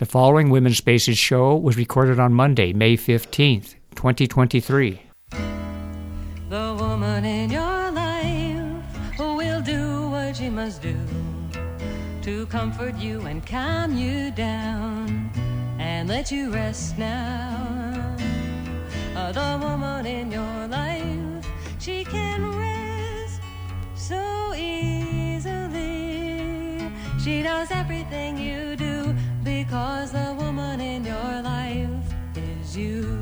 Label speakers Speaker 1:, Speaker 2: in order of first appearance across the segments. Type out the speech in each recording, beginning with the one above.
Speaker 1: The following Women's Spaces show was recorded on Monday, May 15th, 2023.
Speaker 2: The woman in your life will do what she must do to comfort you and calm you down and let you rest now. Uh, the woman in your life, she can rest so easily. She knows everything you do because the woman in your life is you.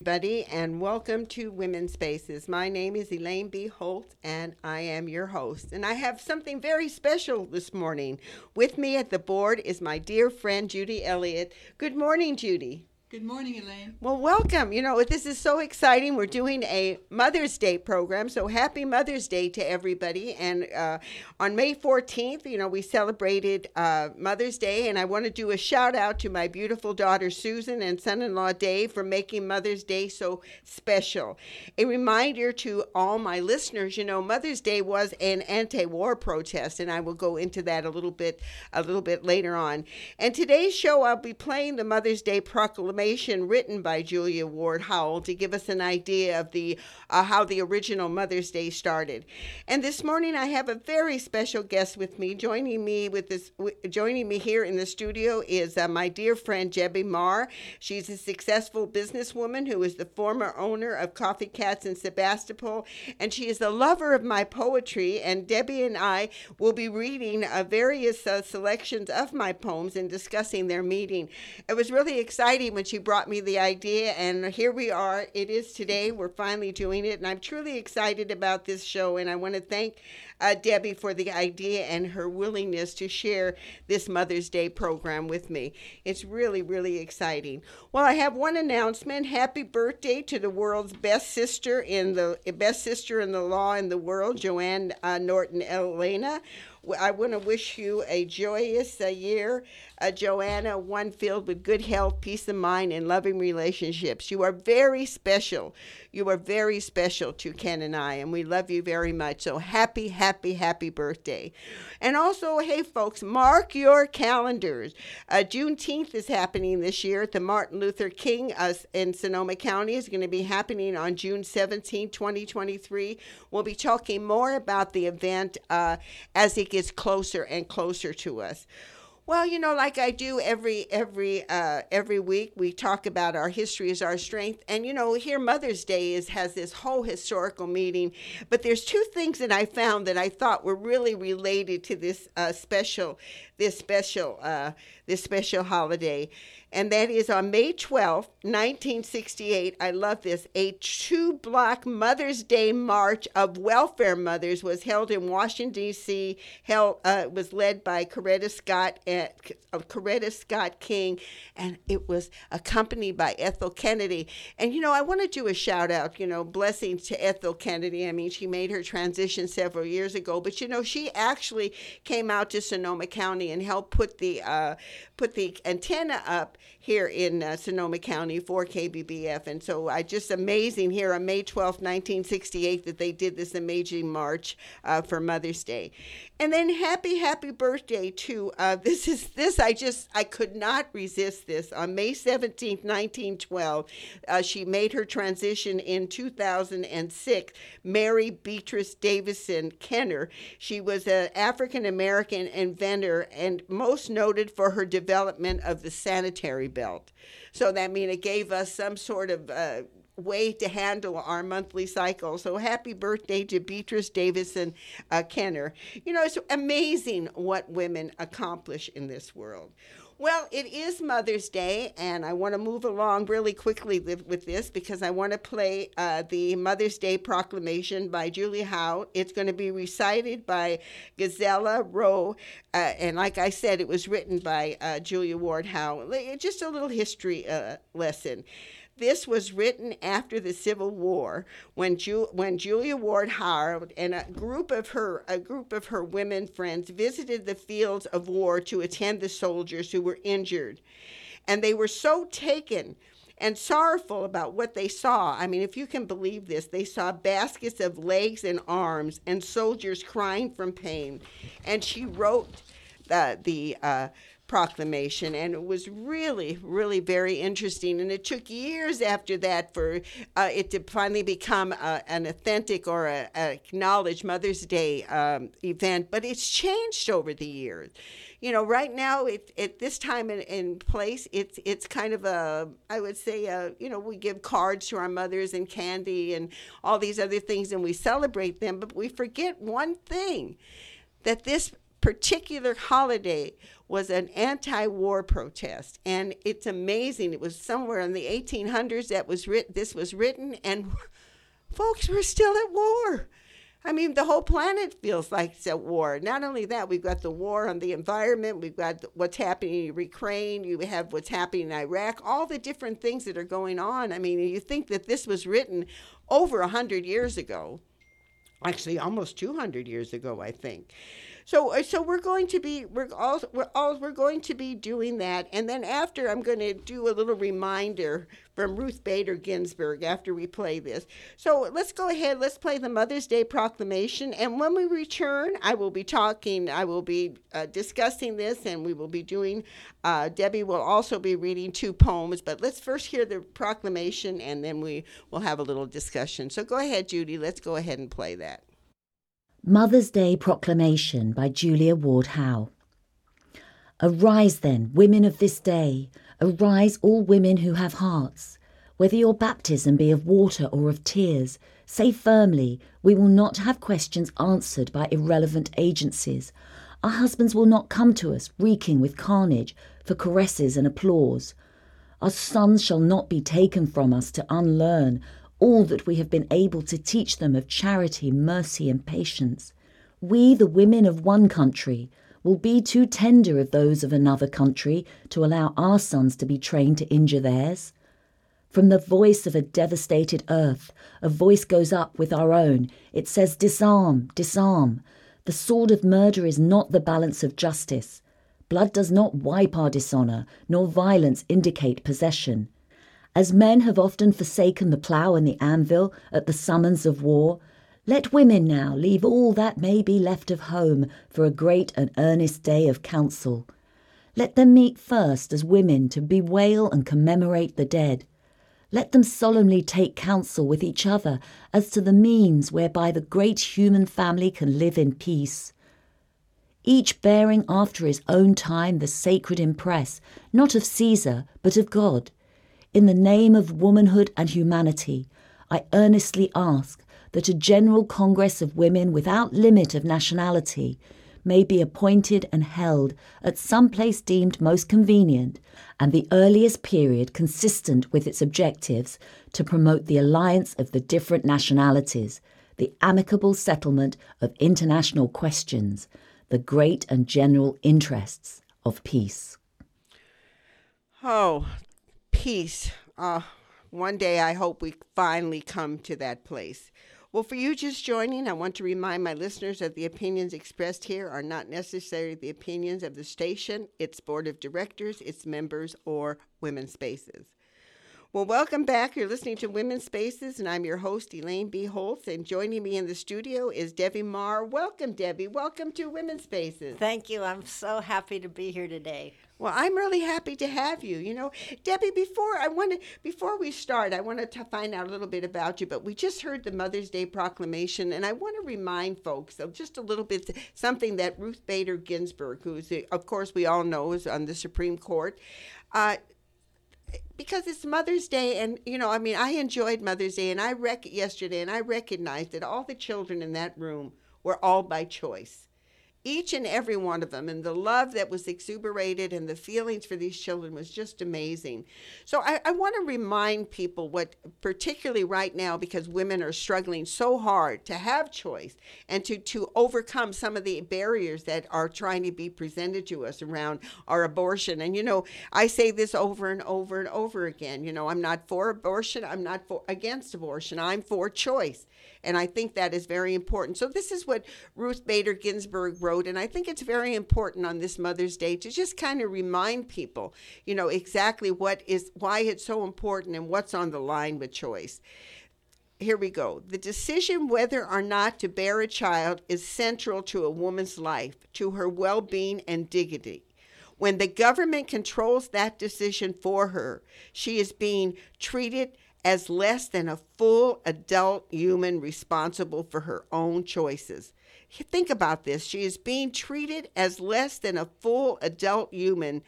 Speaker 3: everybody, and welcome to Women's Spaces. My name is Elaine B. Holtz, and I am your host. And I have something very special this morning. With me at the board is my dear friend Judy Elliott. Good morning, Judy.
Speaker 4: Good morning, Elaine.
Speaker 3: Well, welcome. You know, this is so exciting. We're doing a Mother's Day program, so happy Mother's Day to everybody. And uh, on May 14th, you know, we celebrated uh, Mother's Day, and I want to do a shout out to my beautiful daughter Susan and son in law Dave for making Mother's Day so special. A reminder to all my listeners, you know, Mother's Day was an anti-war protest, and I will go into that a little bit a little bit later on. And today's show, I'll be playing the Mother's Day proclamation written by Julia Ward Howe to give us an idea of the uh, how the original Mother's Day started. And this morning I have a very special guest with me. Joining me with this, w- joining me here in the studio is uh, my dear friend Debbie Meagher. She's a successful businesswoman who is the former owner of Coffee Catz in Sebastopol, and she is a lover of my poetry. And Debbie and I will be reading uh, various uh, selections of my poems and discussing their meaning. It was really exciting when she brought me the idea, and here we are. It is today. We're finally doing it, and I'm truly excited about this show. And I want to thank uh, Debbie for the idea and her willingness to share this Mother's Day program with me. It's really, really exciting. Well, I have one announcement. Happy birthday to the world's best sister in the best sister in the law in the world, Joanne uh, Norton Elena. I want to wish you a joyous uh, year, uh, Joanna, one filled with good health, peace of mind, and loving relationships. You are very special. You are very special to Ken and I, and we love you very much. So happy, happy, happy birthday. And also, hey, folks, mark your calendars. Uh, Juneteenth is happening this year at the Martin Luther King uh, in Sonoma County. is going to be happening on June 17, 2023. We'll be talking more about the event uh, as it gets closer and closer to us. Well, you know, like I do every every uh, every week, we talk about our history as our strength, and you know, here Mother's Day is has this whole historical meaning. But there's two things that I found that I thought were really related to this uh, special this special uh, this special holiday, and that is on May 12, 1968. I love this. A two-block Mother's Day march of welfare mothers was held in Washington D.C. Held uh, was led by Coretta Scott and uh, Coretta Scott King, and it was accompanied by Ethel Kennedy. And you know, I want to do a shout out. You know, blessings to Ethel Kennedy. I mean, she made her transition several years ago, but you know, she actually came out to Sonoma County and helped put the uh, put the antenna up here in uh, Sonoma County for KBBF. And so I just amazing here on May 12th, 1968, that they did this amazing march uh, for Mother's Day. And then happy, happy birthday to uh, this is this I just I could not resist this on May 17th, 1912. Uh, she made her transition in 2006. Mary Beatrice Davison Kenner. She was an African American inventor and most noted for her development of the sanitary belt. So that mean it gave us some sort of uh, way to handle our monthly cycle. So happy birthday to Beatrice Davison uh, Kenner. You know, it's amazing what women accomplish in this world. Well, it is Mother's Day, and I want to move along really quickly with, this because I want to play uh, the Mother's Day proclamation by Julie Howe. It's going to be recited by Gazella Rowe, uh, and like I said, it was written by uh, Julia Ward Howe. Just a little history uh, lesson. This was written after the Civil War when Ju- when Julia Ward Howe and a group of her a group of her women friends visited the fields of war to attend the soldiers who were injured. And they were so taken and sorrowful about what they saw. I mean, if you can believe this, they saw baskets of legs and arms and soldiers crying from pain. And she wrote the, the uh, proclamation and it was really really very interesting. And it took years after that for uh, it to finally become uh, an authentic or a, a acknowledged mother's day um, event but it's changed over the years. You know right now it, at this time in, in place it's it's kind of a i would say a, you know we give cards to our mothers and candy and all these other things and we celebrate them but we forget one thing that this particular holiday was an anti-war protest and it's amazing it was somewhere in the 1800s that was written this was written and folks were still at war I mean, the whole planet feels like it's at war. Not only that, we've got the war on the environment, we've got what's happening in Ukraine, you have what's happening in Iraq, all the different things that are going on. I mean, you think that this was written over 100 years ago, actually, almost 200 years ago, I think. So, uh, so we're going to be we're all we're all we're going to be doing that, and then after I'm going to do a little reminder from Ruth Bader Ginsburg after we play this. So let's go ahead. Let's play the Mother's Day proclamation, and when we return, I will be talking. I will be uh, discussing this, and we will be doing. Uh, Debbie will also be reading two poems, but let's first hear the proclamation, and then we will have a little discussion. So go ahead, Judy. Let's go ahead and play that.
Speaker 4: Mother's Day Proclamation by Julia Ward Howe. Arise then, women of this day, arise all women who have hearts. Whether your baptism be of water or of tears, say firmly, we will not have questions answered by irrelevant agencies. Our husbands will not come to us reeking with carnage for caresses and applause. Our sons shall not be taken from us to unlearn all that we have been able to teach them of charity, mercy, and patience. We, the women of one country, will be too tender of those of another country to allow our sons to be trained to injure theirs. From the voice of a devastated earth, a voice goes up with our own. It says, Disarm, disarm. The sword of murder is not the balance of justice. Blood does not wipe our dishonour, nor violence indicate possession. As men have often forsaken the plough and the anvil at the summons of war, let women now leave all that may be left of home for a great and earnest day of council. Let them meet first as women to bewail and commemorate the dead. Let them solemnly take counsel with each other as to the means whereby the great human family can live in peace. Each bearing after his own time the sacred impress, not of Caesar, but of God. In the name of womanhood and humanity, I earnestly ask that a General Congress of Women without limit of nationality may be appointed and held at some place deemed most convenient and the earliest period consistent with its objectives to promote the alliance of the different nationalities, the amicable settlement of international questions, the great and general interests of peace.
Speaker 3: Oh, peace. Uh, one day I hope we finally come to that place. Well, for you just joining, I want to remind my listeners that the opinions expressed here are not necessarily the opinions of the station, its board of directors, its members, or Women's Spaces. Well, welcome back. You're listening to Women's Spaces, and I'm your host, Elaine B. Holtz. And joining me in the studio is Debbie Meagher. Welcome, Debbie. Welcome to Women's Spaces.
Speaker 5: Thank you. I'm so happy to be here today.
Speaker 3: Well, I'm really happy to have you. You know, Debbie, before I want before we start, I wanted to find out a little bit about you, but we just heard the Mother's Day proclamation and I want to remind folks of just a little bit something that Ruth Bader Ginsburg, who's of course we all know is on the Supreme Court, uh, because it's Mother's Day, and you know, I mean, I enjoyed Mother's Day, and I rec yesterday, and I recognized that all the children in that room were all by choice each and every one of them and the love that was exuberated and the feelings for these children was just amazing. So i, I want to remind people what particularly right now because women are struggling so hard to have choice and to, to overcome some of the barriers that are trying to be presented to us around our abortion. And you know i say this over and over and over again you know i'm not for abortion i'm not for against abortion i'm for choice and I think that is very important. So, this is what Ruth Bader Ginsburg wrote. And I think it's very important on this Mother's Day to just kind of remind people, you know, exactly what is, why it's so important and what's on the line with choice. Here we go. The decision whether or not to bear a child is central to a woman's life, to her well being and dignity. When the government controls that decision for her, she is being treated as less than a full adult human responsible for her own choices. Think about this. She is being treated as less than a full adult human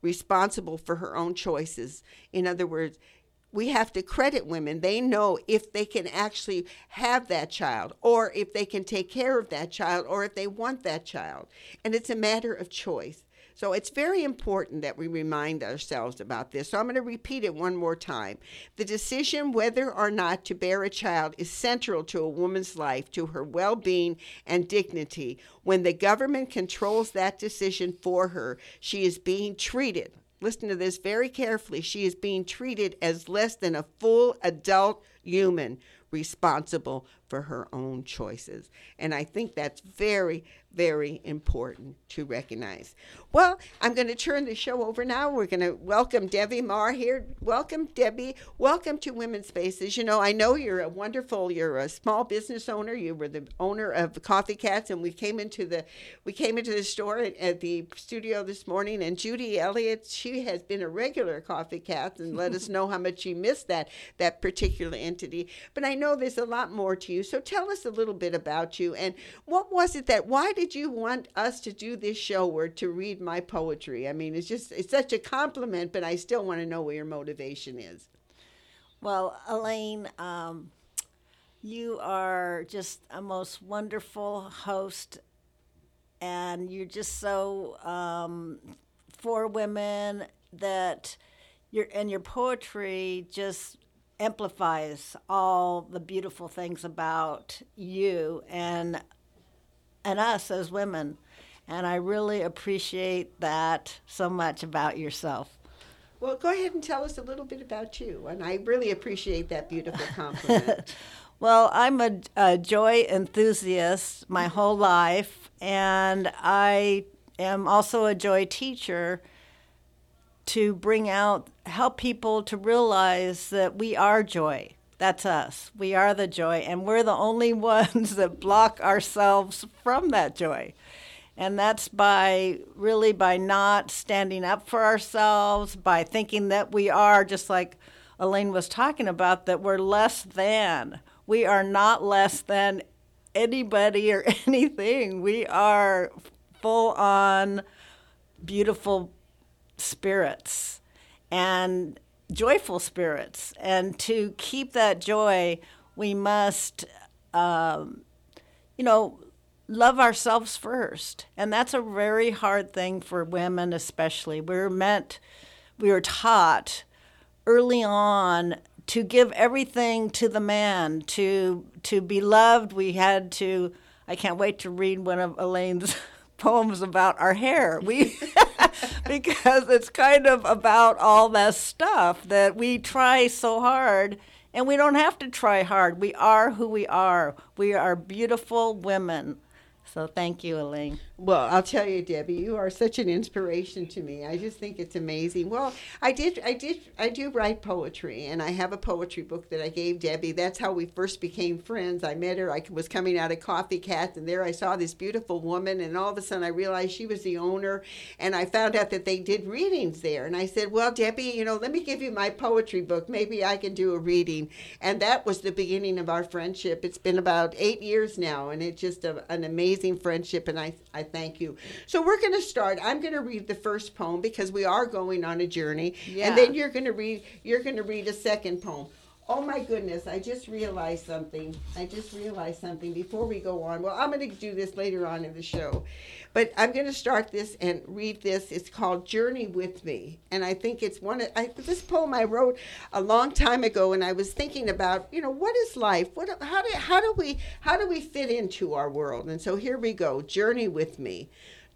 Speaker 3: responsible for her own choices. In other words, we have to credit women. They know if they can actually have that child, or if they can take care of that child, or if they want that child. And it's a matter of choice. So it's very important that we remind ourselves about this. So I'm going to repeat it one more time. The decision whether or not to bear a child is central to a woman's life, to her well being and dignity. When the government controls that decision for her, she is being treated listen to this very carefully. She is being treated as less than a full adult human responsible for her own choices. And I think that's very, very important to recognize. Well, I'm going to turn the show over now. We're going to welcome Debbie Meagher here. Welcome, Debbie. Welcome to Women's Spaces. You know, I know you're a wonderful, you're a small business owner. You were the owner of Coffee Catz, and we came into the we came into the store at, at the studio this morning. And Judy Elliott, she has been a regular Coffee Cat, and let us know how much she missed that that particular entity. But I know there's a lot more to you. So tell us a little bit about you and what was it that why did you want us to do this show or to read my poetry? I mean, it's just it's such a compliment, but I still want to know where your motivation is.
Speaker 5: Well, Elaine, um, you are just a most wonderful host, and you're just so um, for women that your and your poetry just amplifies all the beautiful things about you and and us as women. And I really appreciate that so much about yourself.
Speaker 3: Well, go ahead and tell us a little bit about you. And I really appreciate that beautiful compliment.
Speaker 5: well, I'm a, a, joy enthusiast my whole life, and I am also a joy teacher to bring out, help people to realize that we are joy. That's us. We are the joy, and we're the only ones that block ourselves from that joy. And that's by really by not standing up for ourselves, by thinking that we are, just like Elaine was talking about, that we're less than. We are not less than anybody or anything. We are full on beautiful spirits and joyful spirits. And to keep that joy, we must, um, you know, love ourselves first. And that's a very hard thing for women, especially. We're meant, we were taught early on to give everything to the man, to to be loved. We had to. I can't wait to read one of Elaine's poems about our hair. We because it's kind of about all that stuff that we try so hard and we don't have to try hard. We are who we are. We are beautiful women. So thank you, Elaine.
Speaker 3: Well, I'll tell you, Debbie, you are such an inspiration to me. I just think it's amazing. Well, I did, I did, I do write poetry, and I have a poetry book that I gave Debbie. That's how we first became friends. I met her. I was coming out of Coffee Cat, and there I saw this beautiful woman, and all of a sudden I realized she was the owner, and I found out that they did readings there. And I said, "Well, Debbie, you know, let me give you my poetry book. Maybe I can do a reading." And that was the beginning of our friendship. It's been about eight years now, and it's just a, an amazing friendship, and I, I thank you. So we're going to start. I'm going to read the first poem because we are going on a journey,
Speaker 5: yeah.
Speaker 3: and then you're going to read. You're going to read a second poem. Oh my goodness, I just realized something. I just realized something before we go on. Well, I'm going to do this later on in the show. But I'm going to start this and read this. It's called Journey with Me. And I think it's one of I, this poem I wrote a long time ago and I was thinking about, you know, what is life? What how do how do we how do we fit into our world? And so here we go. Journey with me.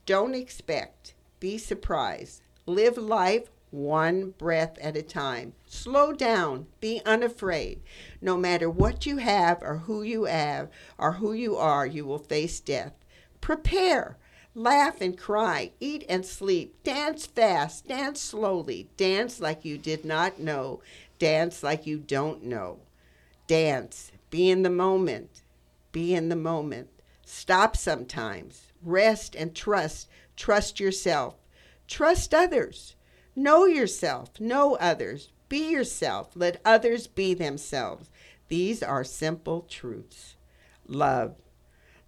Speaker 3: Don't expect. Be surprised. Live life one breath at a time. Slow down. Be unafraid. No matter what you have or who you have or who you are, you will face death. Prepare. Laugh and cry. Eat and sleep. Dance fast. Dance slowly. Dance like you did not know. Dance like you don't know. Dance. Be in the moment. Be in the moment. Stop sometimes. Rest and trust. Trust yourself. Trust others. Know yourself. Know others. Be yourself. Let others be themselves. These are simple truths. Love.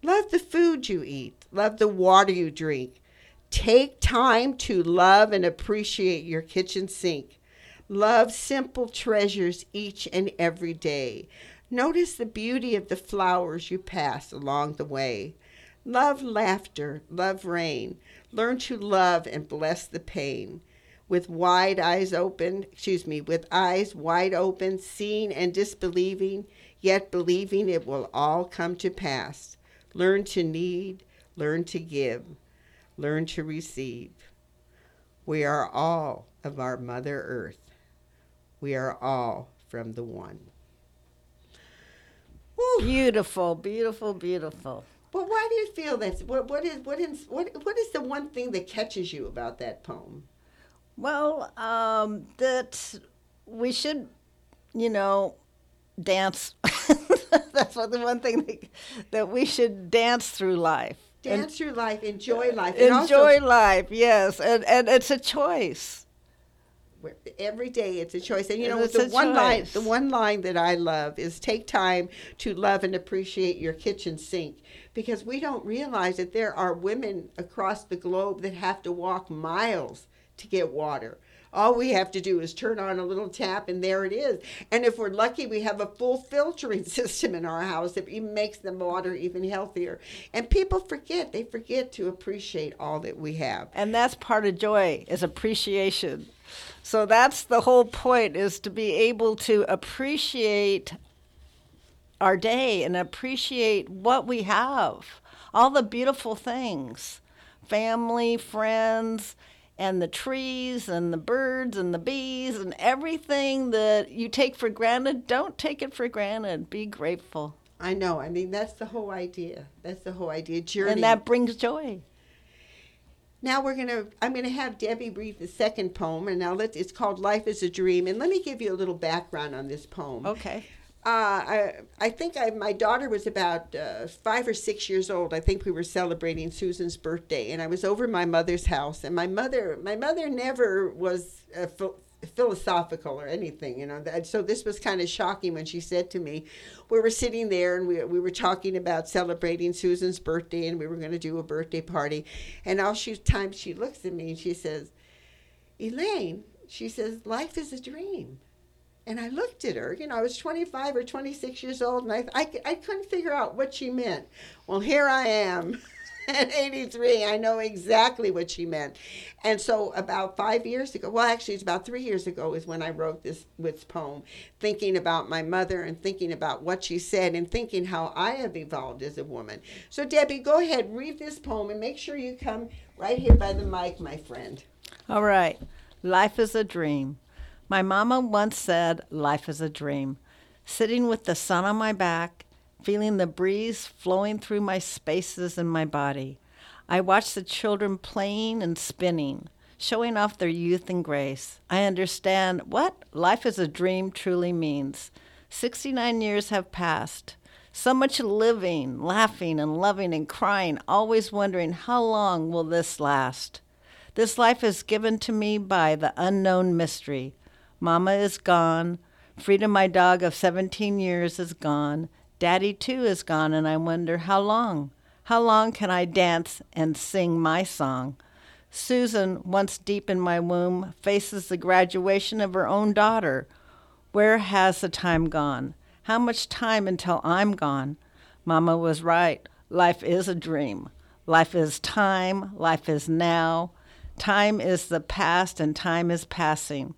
Speaker 3: Love the food you eat. Love the water you drink. Take time to love and appreciate your kitchen sink. Love simple treasures each and every day. Notice the beauty of the flowers you pass along the way. Love laughter, love rain. Learn to love and bless the pain. With wide eyes open, excuse me, with eyes wide open, seeing and disbelieving, yet believing it will all come to pass. Learn to need, learn to give, learn to receive. We are all of our Mother Earth. We are all from the one. Woo.
Speaker 5: Beautiful, beautiful, beautiful.
Speaker 3: Well, why do you feel that's what? What is what is what? What is the one thing that catches you about that poem?
Speaker 5: Well, um, that we should, you know, dance. That's what the one thing that, that we should dance through life. And
Speaker 3: Dance through life, enjoy life, and
Speaker 5: enjoy
Speaker 3: also
Speaker 5: life, yes, and and it's a choice.
Speaker 3: every day it's a choice. And you know, the one line, the one line that I love is take time to love and appreciate your kitchen sink, because we don't realize that there are women across the globe that have to walk miles to get water. All we have to do is turn on a little tap and there it is. And if we're lucky, we have a full filtering system in our house that makes the water even healthier. And people forget, they forget to appreciate all that we have.
Speaker 5: and that's part of joy is appreciation so that's the whole point is to be able to appreciate our day and appreciate what we have all the beautiful things family friends and the trees and the birds and the bees and everything that you take for granted don't take it for granted be grateful
Speaker 3: I know. I mean, that's the whole idea. That's the whole idea. Journey.
Speaker 5: and that brings joy
Speaker 3: Now we're gonna. I'm gonna have Debbie read the second poem, and now let. It's called "Life Is a Dream," and let me give you a little background on this poem.
Speaker 5: okay
Speaker 3: Uh, I I think I, my daughter was about uh, five or six years old. I think we were celebrating Susan's birthday, and I was over my mother's house. And my mother, my mother never was uh, phil- philosophical or anything, you know. So this was kind of shocking when she said to me, we were sitting there and we we were talking about celebrating Susan's birthday, and we were going to do a birthday party. And all she time she looks at me and she says, Elaine, she says, life is a dream. And I looked at her, you know, I was 25 or 26 years old, and I, I, I couldn't figure out what she meant. Well, here I am at 83. I know exactly what she meant. And so, about five years ago, well, actually, it's about three years ago, is when I wrote this, this poem, thinking about my mother and thinking about what she said and thinking how I have evolved as a woman. So, Debbie, go ahead, read this poem, and make sure you come right here by the mic, my friend.
Speaker 5: All right. Life is a dream. My mama once said, Life is a dream. Sitting with the sun on my back, feeling the breeze flowing through my spaces and my body. I watch the children playing and spinning, showing off their youth and grace. I understand what life is a dream truly means. 69 years have passed. So much living, laughing, and loving and crying, always wondering how long will this last? This life is given to me by the unknown mystery. Mama is gone. Freedom, my dog of 17 years, is gone. Daddy, too, is gone, and I wonder how long? How long can I dance and sing my song? Susan, once deep in my womb, faces the graduation of her own daughter. Where has the time gone? How much time until I'm gone? Mama was right. Life is a dream. Life is time. Life is now. Time is the past, and time is passing.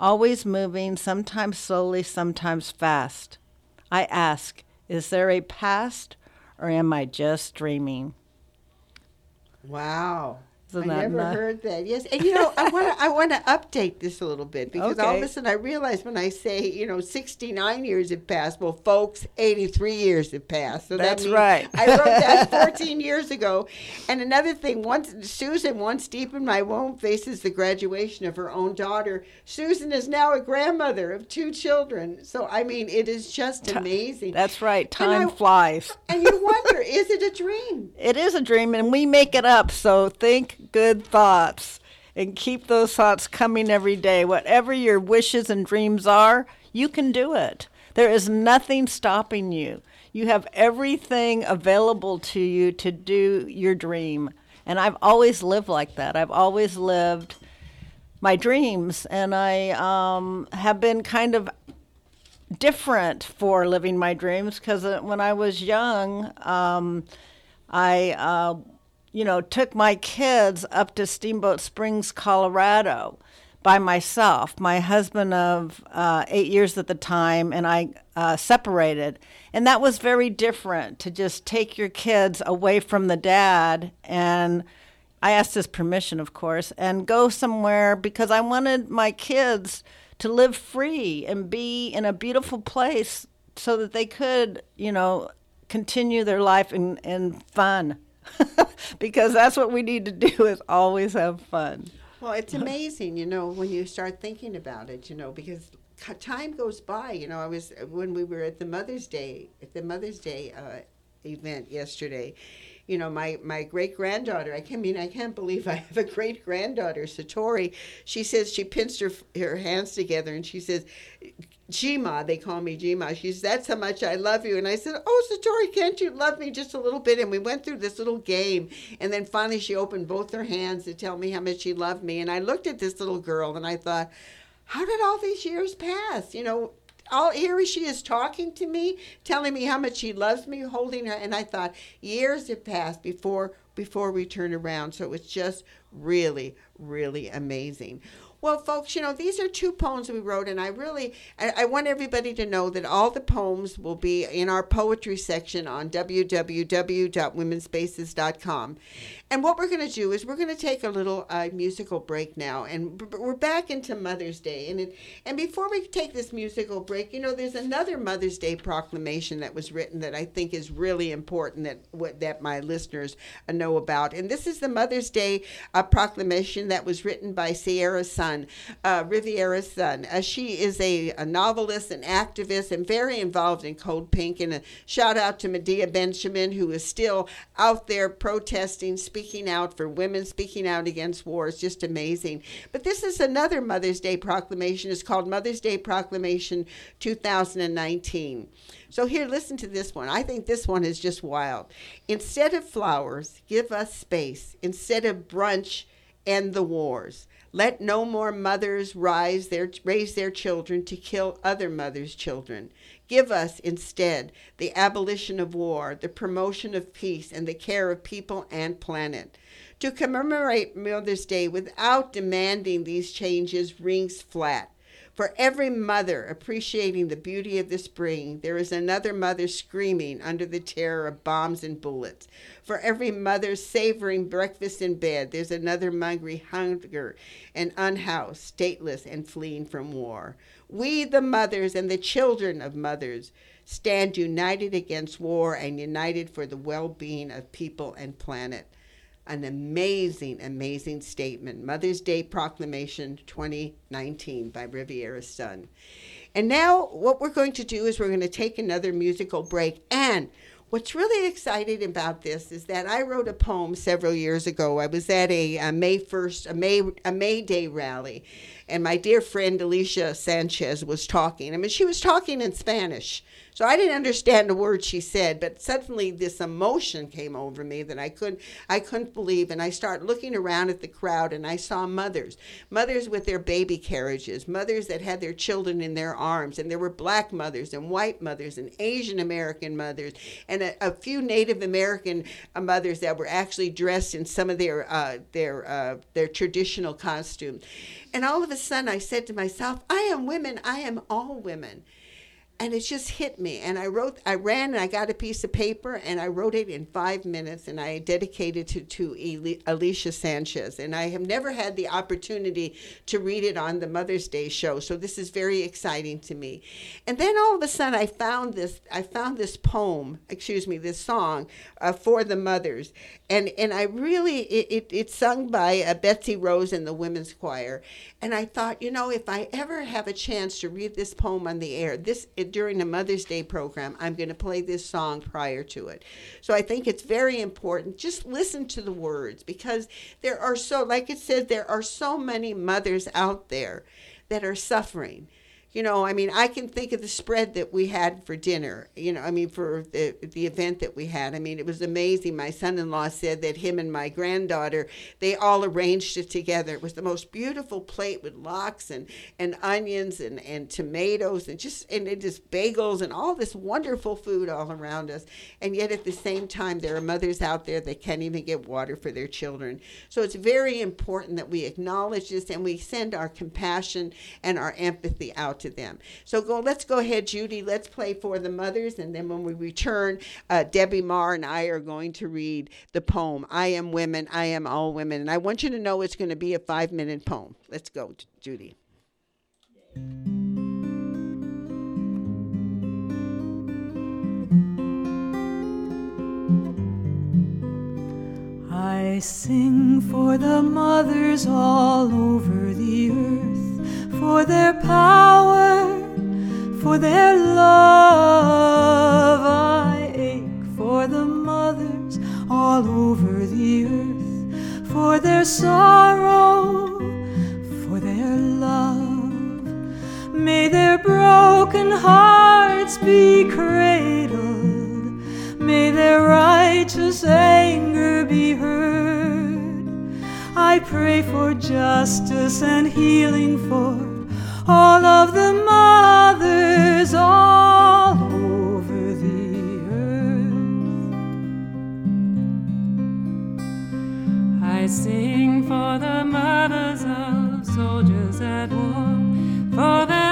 Speaker 5: Always moving, sometimes slowly, sometimes fast. I ask, is there a past, or am I just dreaming?
Speaker 3: Wow. I
Speaker 5: that
Speaker 3: never heard that. Yes, and you know, I want to I want to update this a little bit because all of a sudden I realized when I say you know 69 years have passed, well, folks, 83 years have passed. So
Speaker 5: That's
Speaker 3: that
Speaker 5: right.
Speaker 3: I wrote that 14 years ago. And another thing, once Susan, once deep in my womb, faces the graduation of her own daughter. Susan is now a grandmother of two children. So I mean, it is just amazing.
Speaker 5: That's right.
Speaker 3: And I-
Speaker 5: Time flies.
Speaker 3: and you wonder, is it a dream?
Speaker 5: It is a dream, and we make it up. So think good thoughts. and keep those thoughts coming every day. Whatever your wishes and dreams are, you can do it. There is nothing stopping you. You have everything available to you to do your dream. And I've always lived like that. I've always lived my dreams, and I um, have been kind of different for living my dreams because uh, when I was young, um, I, uh, you know, took my kids up to Steamboat Springs, Colorado by myself. My husband of uh, eight years at the time and I uh, separated. And that was very different to just take your kids away from the dad and I asked his permission, of course, and go somewhere because I wanted my kids to live free and be in a beautiful place so that they could, you know, continue their life in, in fun. because that's what we need to do is always have fun.
Speaker 3: Well, it's amazing, you know, when you start thinking about it, you know, because time goes by. You know, I was when we were at the Mother's Day at the Mother's Day uh, event yesterday, you know, my, my great granddaughter, I can't I mean, I can't believe I have a great granddaughter, Satori. She says she pinched her, her hands together and she says, Jima, they call me Jima. She says, That's how much I love you. And I said, Oh, Satori, can't you love me just a little bit? And we went through this little game. And then finally, she opened both her hands to tell me how much she loved me. And I looked at this little girl and I thought, How did all these years pass? You know, all here she is talking to me, telling me how much she loves me, holding her, and I thought years have passed before before we turn around. So it was just really, really amazing. Well, folks, you know, these are two poems we wrote, and I really, I, I, want everybody to know that all the poems will be in our poetry section on www.womensspaces.com. And what we're going to do is we're going to take a little uh, musical break now, and we're back into Mother's Day. And it, and before we take this musical break, you know, there's another Mother's Day proclamation that was written that I think is really important that that my listeners know about. And this is the Mother's Day uh, proclamation that was written by Sierra Sun, uh, Rivera Sun. Uh, she is a, a novelist, an activist, and very involved in Code Pink. And a shout out to Medea Benjamin, who is still out there protesting, speaking out for women, speaking out against war. It's just amazing. But this is another Mother's Day proclamation. It's called Mother's Day Proclamation 2019. So here, listen to this one. I think this one is just wild. Instead of flowers, give us space. Instead of brunch, end the wars. Let no more mothers rise their, raise their children to kill other mothers' children. Give us instead the abolition of war, the promotion of peace, and the care of people and planet. To commemorate Mother's Day without demanding these changes rings flat. For every mother appreciating the beauty of the spring, there is another mother screaming under the terror of bombs and bullets. For every mother savoring breakfast in bed, there's another hungry hunger and unhoused, stateless, and fleeing from war. We, the mothers and the children of mothers, stand united against war and united for the well being of people and planet an amazing, amazing statement. Mother's Day Proclamation 2019 by Rivera Sun. And now, what we're going to do is we're going to take another musical break. And what's really exciting about this is that I wrote a poem several years ago. I was at a, a May 1st, a May, a May Day rally, and my dear friend Alicia Sanchez was talking. I mean, she was talking in Spanish. So I didn't understand a word she said, but suddenly this emotion came over me that I couldn't I couldn't believe. And I started looking around at the crowd and I saw mothers, mothers with their baby carriages, mothers that had their children in their arms. And there were black mothers and white mothers and Asian American mothers and a, a few Native American uh, mothers that were actually dressed in some of their uh, their uh, their traditional costumes. And all of a sudden I said to myself, I am women, I am all women and it just hit me. And i wrote i ran and i got a piece of paper and i wrote it in five minutes and i dedicated it to, to alicia sanchez. And i have never had the opportunity to read it on the mother's day show. So this is very exciting to me. And then all of a sudden i found this i found this poem excuse me this song uh, for the mothers. And and i really it, it, it's sung by uh, betsy rose and the women's choir. And i thought you know if i ever have a chance to read this poem on the air this it, during the Mother's Day program, I'm going to play this song prior to it. So I think it's very important. Just listen to the words because there are so, like it said, there are so many mothers out there that are suffering you know, I mean, I can think of the spread that we had for dinner. You know, I mean, for the the event that we had. I mean, it was amazing. My son-in-law said that him and my granddaughter they all arranged it together. It was the most beautiful plate with lox and and onions and and tomatoes and just and it just bagels and all this wonderful food all around us. And yet at the same time, there are mothers out there that can't even get water for their children. So it's very important that we acknowledge this and we send our compassion and our empathy out to them. So go. Let's go ahead, Judy. Let's play for the mothers, and then when we return, uh, Debbie Meagher and I are going to read the poem "I Am Women, I Am All Women," and I want you to know it's going to be a five-minute poem. Let's go, Judy.
Speaker 6: I sing for the mothers all over the earth for their power, for their love. I ache for the mothers all over the earth, for their sorrow, for their love. May their broken hearts be cradled, may their righteous anger be heard. I pray for justice and healing for all of the mothers all over the earth.
Speaker 7: I sing for the mothers of soldiers at war, for their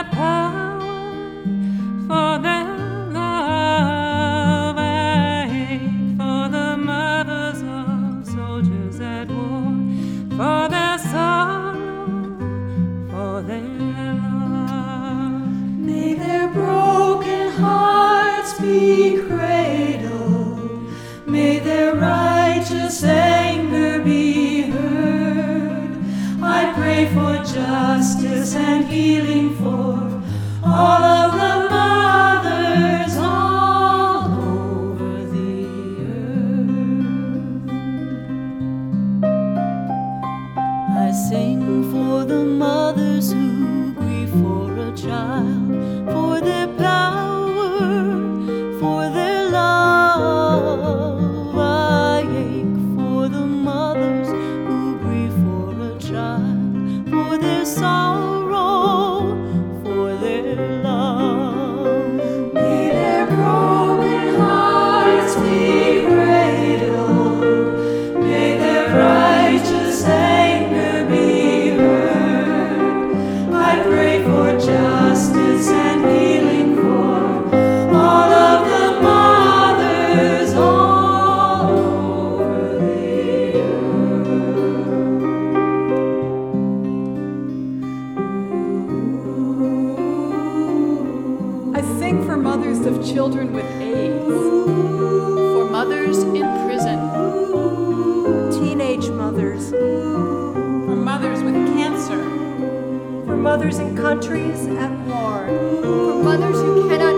Speaker 7: mothers
Speaker 8: in
Speaker 5: countries at war,
Speaker 9: for mothers who cannot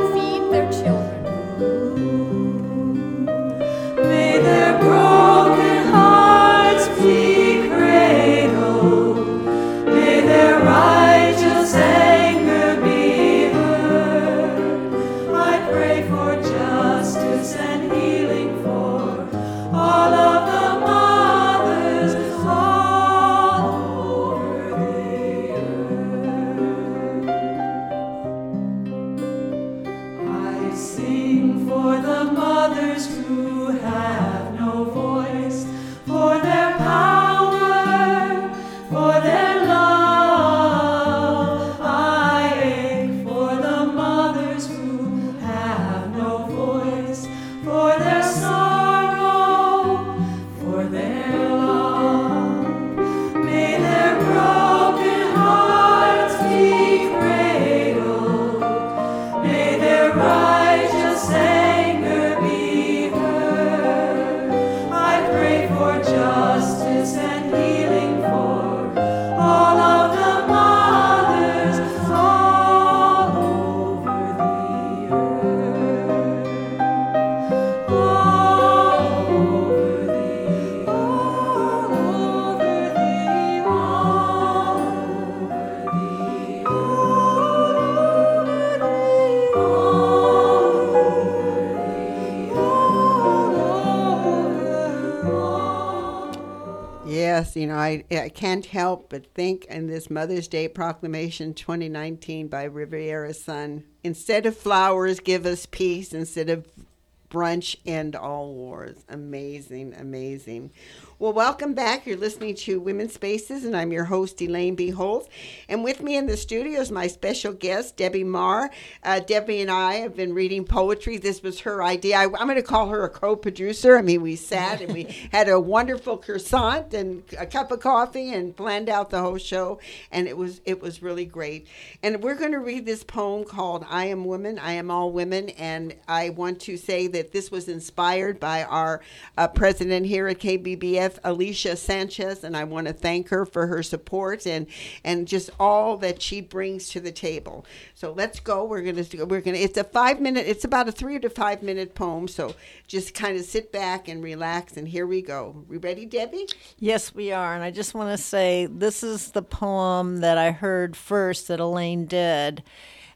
Speaker 3: I, can't help but think in this Mother's Day Proclamation 2019 by Rivera Sun instead of flowers, give us peace. Instead of brunch, end all wars. Amazing, amazing. Well, welcome back. You're listening to Women's Spaces, and I'm your host, Elaine B. Holtz. And with me in the studio is my special guest, Debbie Meagher. Uh, Debbie and I have been reading poetry. This was her idea. I, I'm going to call her a co producer. I mean, we sat and we had a wonderful croissant and a cup of coffee and planned out the whole show, and it was, it was really great. And we're going to read this poem called I Am Woman, I Am All Women. And I want to say that this was inspired by our uh, president here at KBBF, Alicia Sanchez, and I want to thank her for her support and and just all that she brings to the table. So let's go. We're gonna we're gonna. It's a five minute. It's about a three to five minute poem. So just kind of sit back and relax. And here we go. We ready, Debbie?
Speaker 5: Yes, we are. And I just want to say this is the poem that I heard first that Elaine did.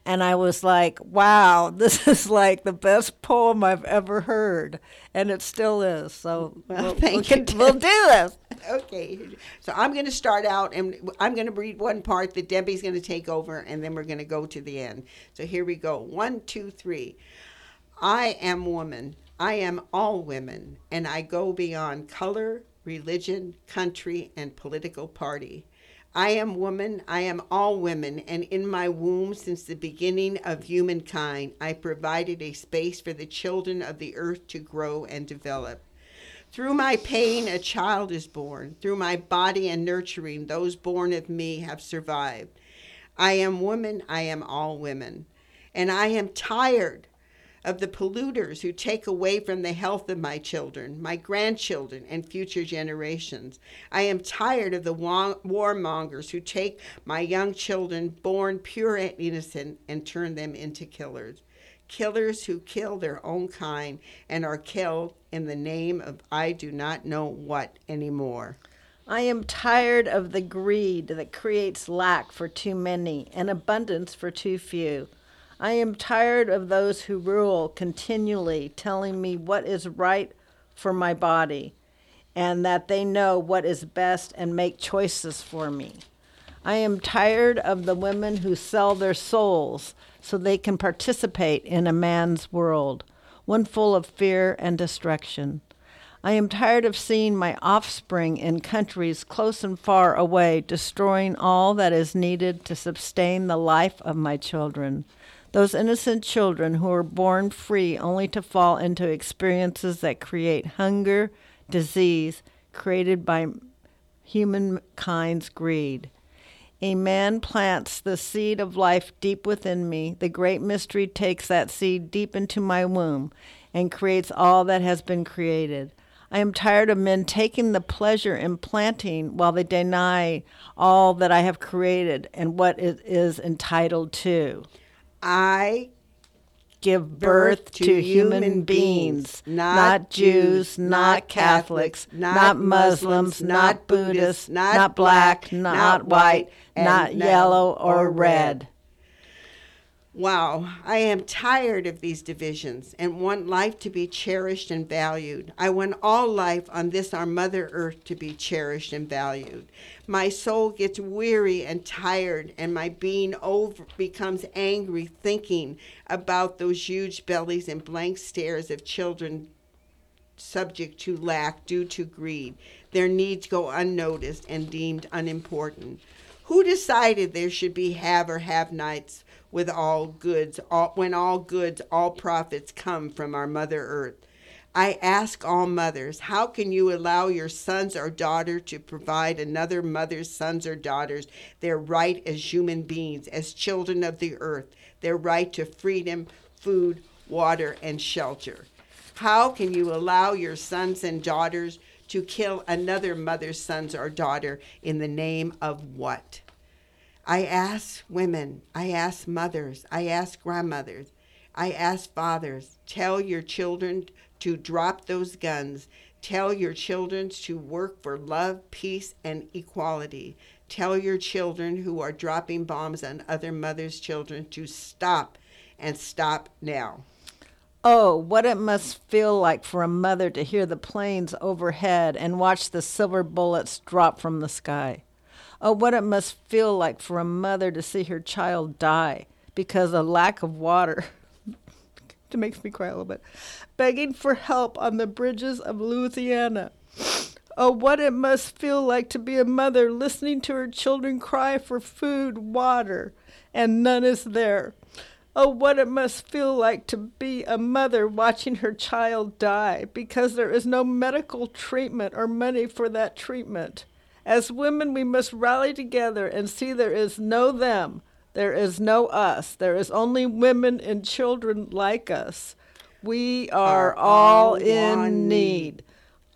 Speaker 5: And I was like, wow, this is like the best poem I've ever heard. And it still is. So
Speaker 3: Well,
Speaker 5: we'll,
Speaker 3: you,
Speaker 5: we'll do this.
Speaker 3: Okay, so I'm going to start out and I'm going to read one part that Debbie's going to take over, and then we're going to go to the end. So here we go. One, two, three. I am woman. I am all women, and I go beyond color, religion, country, and political party. I am woman, I am all women, and in my womb since the beginning of humankind, I provided a space for the children of the earth to grow and develop. Through my pain, a child is born. Through my body and nurturing, those born of me have survived. I am woman, I am all women. And I am tired of the polluters who take away from the health of my children, my grandchildren, and future generations. I am tired of the warmongers who take my young children, born pure and innocent, and turn them into killers. Killers who kill their own kind and are killed in the name of I do not know what anymore.
Speaker 5: I am tired of the greed that creates lack for too many and abundance for too few. I am tired of those who rule continually telling me what is right for my body and that they know what is best and make choices for me. I am tired of the women who sell their souls so they can participate in a man's world, one full of fear and destruction. I am tired of seeing my offspring in countries close and far away destroying all that is needed to sustain the life of my children. Those innocent children who are born free only to fall into experiences that create hunger, disease, created by humankind's greed. A man plants the seed of life deep within me. The great mystery takes that seed deep into my womb and creates all that has been created. I am tired of men taking the pleasure in planting while they deny all that I have created and what it is entitled to.
Speaker 3: I
Speaker 5: Give birth to human beings, not Jews, not Catholics, not Muslims, not Buddhists, not black, not white, not yellow or red.
Speaker 3: Wow, I am tired of these divisions and want life to be cherished and valued. I want all life on this our Mother Earth to be cherished and valued. My soul gets weary and tired, and my being over becomes angry thinking about those huge bellies and blank stares of children subject to lack due to greed. Their needs go unnoticed and deemed unimportant. Who decided there should be have or have nots with all goods, all, when all goods, all profits come from our Mother Earth? I ask all mothers, how can you allow your sons or daughter to provide another mother's sons or daughters their right as human beings, as children of the earth, their right to freedom, food, water, and shelter? How can you allow your sons and daughters to kill another mother's sons or daughter in the name of what? I ask women, I ask mothers, I ask grandmothers, I ask fathers, tell your children to drop those guns. Tell your children to work for love, peace, and equality. Tell your children who are dropping bombs on other mothers' children to stop and stop now.
Speaker 5: Oh, what it must feel like for a mother to hear the planes overhead and watch the silver bullets drop from the sky. Oh, what it must feel like for a mother to see her child die because of lack of water. it makes me cry a little bit. Begging for help on the bridges of Louisiana. Oh, what it must feel like to be a mother listening to her children cry for food, water, and none is there. Oh, what it must feel like to be a mother watching her child die because there is no medical treatment or money for that treatment. As women, we must rally together and see there is no them, there is no us, there is only women and children like us. We are,
Speaker 3: Are
Speaker 5: all in need.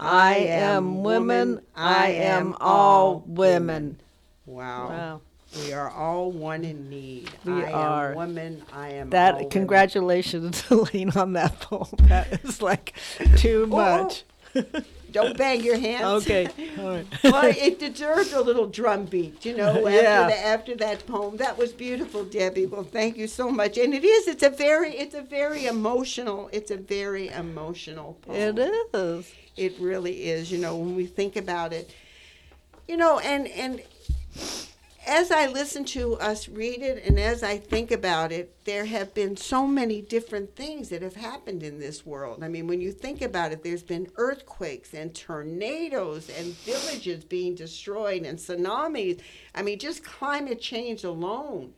Speaker 5: I am women, I am all women.
Speaker 3: Wow.
Speaker 5: Wow.
Speaker 3: We are all one in need.
Speaker 5: We
Speaker 3: I
Speaker 5: are.
Speaker 3: am woman. I am
Speaker 5: That congratulations, Elaine, on that poem. That is like too
Speaker 3: Oh,
Speaker 5: much.
Speaker 3: Don't bang your hands.
Speaker 5: Okay. All right.
Speaker 3: well, it deserved a little drum beat, you know, after,
Speaker 5: Yeah.
Speaker 3: the, after that poem. That was beautiful, Debbie. Well, thank you so much. And it is, it's a very, it's a very emotional, it's a very emotional poem.
Speaker 5: It is.
Speaker 3: It really is, you know, when we think about it. You know, and and as I listen to us read it and as I think about it, there have been so many different things that have happened in this world. I mean, when you think about it, there's been earthquakes and tornadoes and villages being destroyed and tsunamis. I mean, just climate change alone.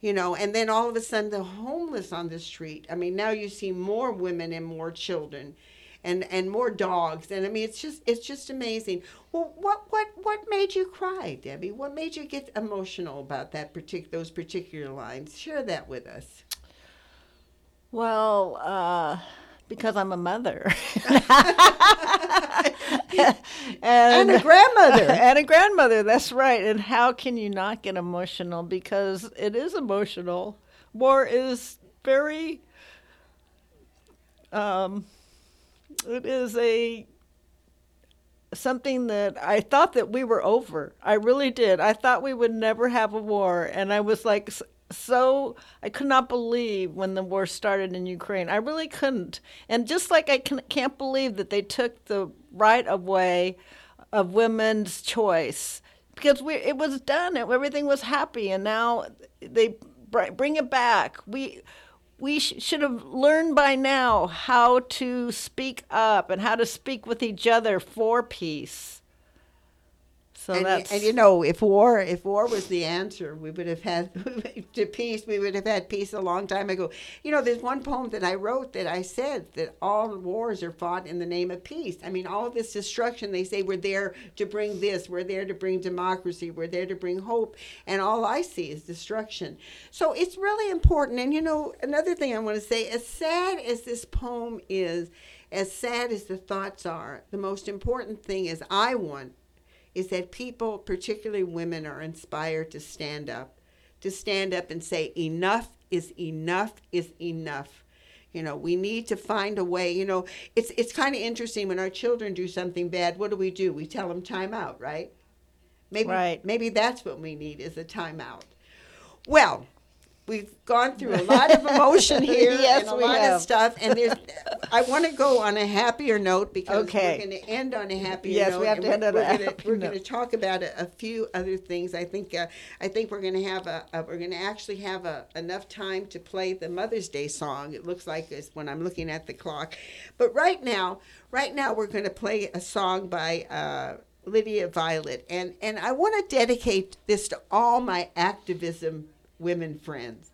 Speaker 3: You know, and then all of a sudden the homeless on the street. I mean, now you see more women and more children and and more dogs and i mean it's just it's just amazing well what what what made you cry debbie what made you get emotional about that particular those particular lines share that with us
Speaker 5: Well, uh, because I'm a mother.
Speaker 3: and a grandmother
Speaker 5: and a grandmother, that's right. And how can you not get emotional? Because it is emotional. War is very, um, it is a something that I thought that we were over. I really did. I thought we would never have a war, and I was like so I could not believe when the war started in Ukraine. I really couldn't. And just like I can, can't believe that they took the right of way of women's choice because we it was done. Everything was happy, and now they br- bring it back. We we sh- should have learned by now how to speak up and how to speak with each other for peace. So
Speaker 3: and,
Speaker 5: that's
Speaker 3: and you know if war if war was the answer we would have had to peace we would have had peace a long time ago. You know there's one poem that i wrote that i said that all wars are fought in the name of peace. I mean all this destruction they say we're there to bring this we're there to bring democracy we're there to bring hope. And all i see is destruction. So it's really important. And you know another thing i want to say as sad as this poem is as sad as the thoughts are the most important thing is i want is that people, particularly women, are inspired to stand up, to stand up and say, enough is enough is enough. You know, we need to find a way. You know, it's it's kind of interesting when our children do something bad. What do we do? We tell them time out, right? Maybe
Speaker 5: Right.
Speaker 3: maybe that's what we need is a timeout. Well, we've gone through a lot of emotion here
Speaker 5: Yes,
Speaker 3: and a lot
Speaker 5: have.
Speaker 3: of stuff, and there's. I want to go on a happier note because
Speaker 5: Okay.
Speaker 3: we're going to end on a happier
Speaker 5: Yes,
Speaker 3: note.
Speaker 5: Yes, we have to end on a
Speaker 3: gonna-
Speaker 5: happy
Speaker 3: We're going to talk about a, a few other things. I think. Uh, I think we're going to have a, a. We're going to actually have a, enough time to play the Mother's Day song. It looks like it's when I'm looking at the clock, but right now, right now we're going to play a song by. Uh, Lydia Violet, and and I want to dedicate this to all my activism women friends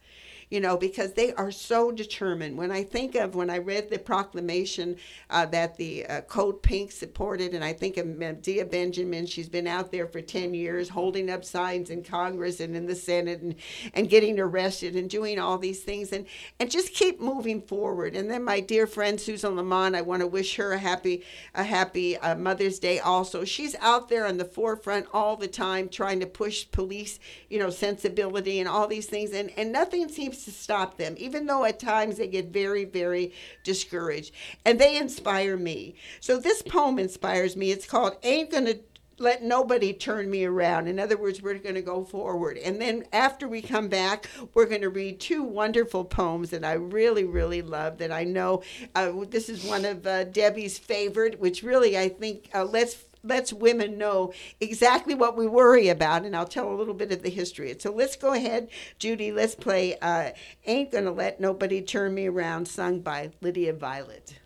Speaker 3: you know, because they are so determined. When I think of when I read the proclamation uh, that the uh, Code Pink supported, and I think of Medea Benjamin, she's been out there for 10 years holding up signs in Congress and in the Senate and, and getting arrested and doing all these things and, and just keep moving forward. And then my dear friend Susan Lamont, I want to wish her a happy, a happy uh, Mother's Day also. She's out there on the forefront all the time trying to push police, you know, sensibility and all these things. And, and nothing seems to stop them, even though at times they get very, very discouraged. And they inspire me. So this poem inspires me. It's called Ain't Gonna let nobody turn me around. In other words, we're going to go forward. And then after we come back, we're going to read two wonderful poems that I really, really love. That I know uh, this is one of uh, Debbie's favorite, which really I think uh, lets lets women know exactly what we worry about. And I'll tell a little bit of the history. So let's go ahead, Judy. Let's play uh, "Ain't Gonna Let Nobody Turn Me Around," sung by Lydia Violet.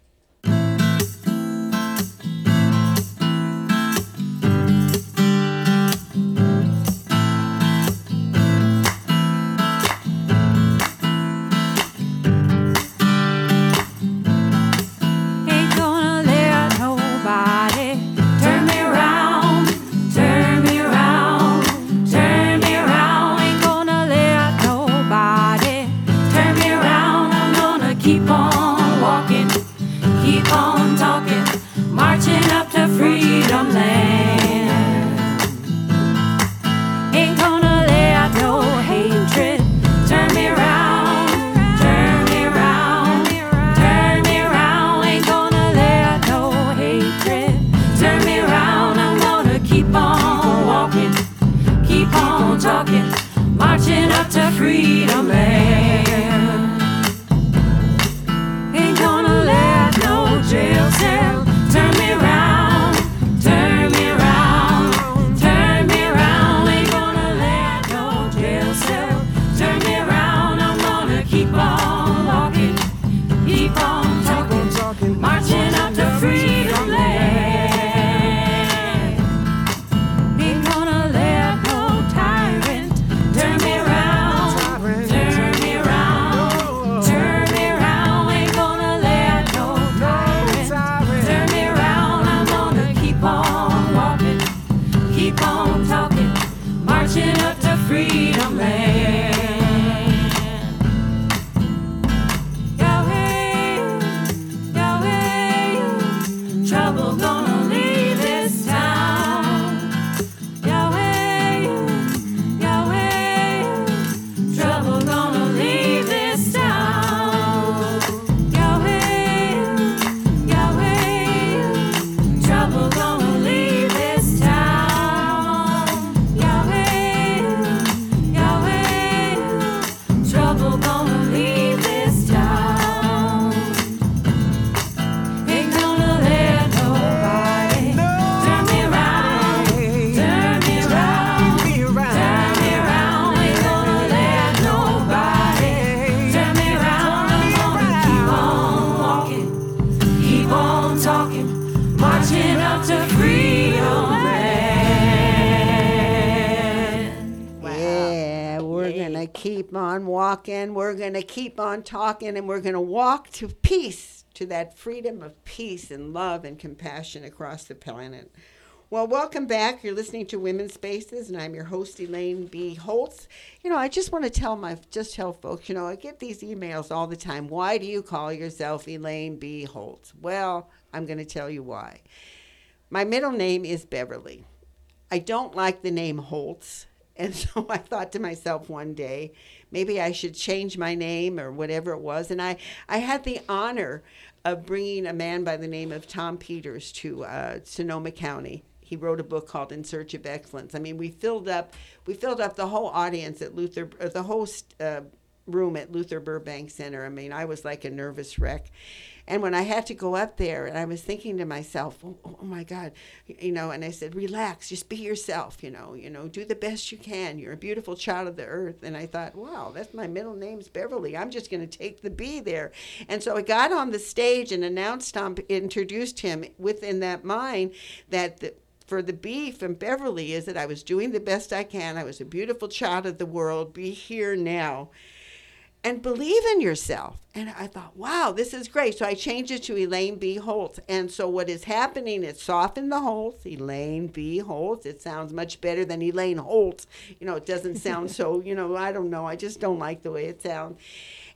Speaker 7: On walking.
Speaker 3: We're going to keep on talking, and we're going to walk to peace, to that freedom of peace and love and compassion across the planet. Well, welcome back. You're listening to Women's Spaces, and I'm your host, Elaine B. Holtz. You know, I just want to tell my, just tell folks, you know, I get these emails all the time. Why do you call yourself Elaine B. Holtz? Well, I'm going to tell you why. My middle name is Beverly. I don't like the name Holtz. And so I thought to myself one day, maybe I should change my name or whatever it was. And I, I had the honor of bringing a man by the name of Tom Peters to uh, Sonoma County. He wrote a book called In Search of Excellence. I mean, we filled up, we filled up the whole audience at Luther, the whole uh, room at Luther Burbank Center. I mean, I was like a nervous wreck. And when I had to go up there, and I was thinking to myself, oh, oh, oh my God, you know, and I said, relax, just be yourself, you know, you know, do the best you can. You're a beautiful child of the earth. And I thought, wow, that's my middle name's Beverly. I'm just going to take the B there. And so I got on the stage and announced Tom, introduced him within that mind that the, for the B from Beverly is that I was doing the best I can. I was a beautiful child of the world. Be here now and believe in yourself. And I thought, wow, this is great. So I changed it to Elaine B. Holtz. And so what is happening is soften the Holtz, Elaine B. Holtz. It sounds much better than Elaine Holtz. You know, it doesn't sound so, you know, I don't know. I just don't like the way it sounds.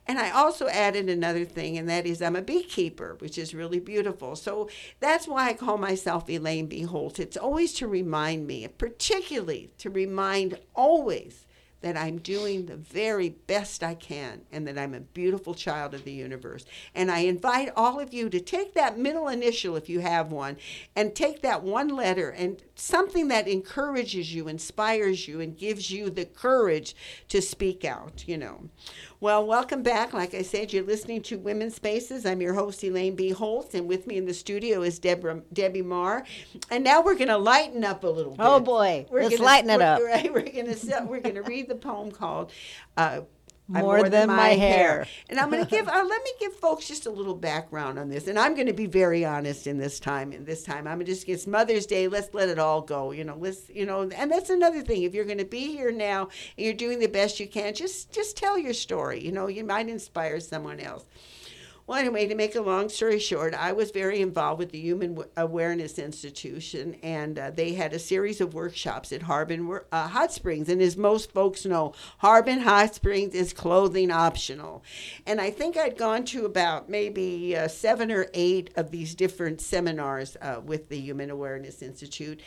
Speaker 3: And I also added another thing, and that is I'm a beekeeper, which is really beautiful. So that's why I call myself Elaine B. Holtz. It's always to remind me, particularly to remind always that I'm doing the very best I can and that I'm a beautiful child of the universe. And I invite all of you to take that middle initial, if you have one, and take that one letter and something that encourages you, inspires you, and gives you the courage to speak out, you know. Well, welcome back. Like I said, you're listening to Women's Spaces. I'm your host, Elaine B. Holtz, and with me in the studio is Deborah, Debbie Meagher. And now we're going to lighten up a little bit.
Speaker 5: Oh, boy. Let's
Speaker 3: gonna-
Speaker 5: lighten it
Speaker 3: we're-
Speaker 5: up.
Speaker 3: Right, we're going to we're going to read the poem called uh, I'm
Speaker 5: More Than My Hair.
Speaker 3: and I'm going to give, uh, let me give folks just a little background on this. And I'm going to be very honest in this time. In this time, I'm just, it's Mother's Day. Let's let it all go. You know, let's, you know, and that's another thing. If you're going to be here now and you're doing the best you can, just, just tell your story. You know, you might inspire someone else. Well, anyway, to make a long story short, I was very involved with the Human Awareness Institution, and uh, they had a series of workshops at Harbin uh, Hot Springs. And as most folks know, Harbin Hot Springs is clothing optional. And I think I'd gone to about maybe uh, seven or eight of these different seminars uh, with the Human Awareness Institute.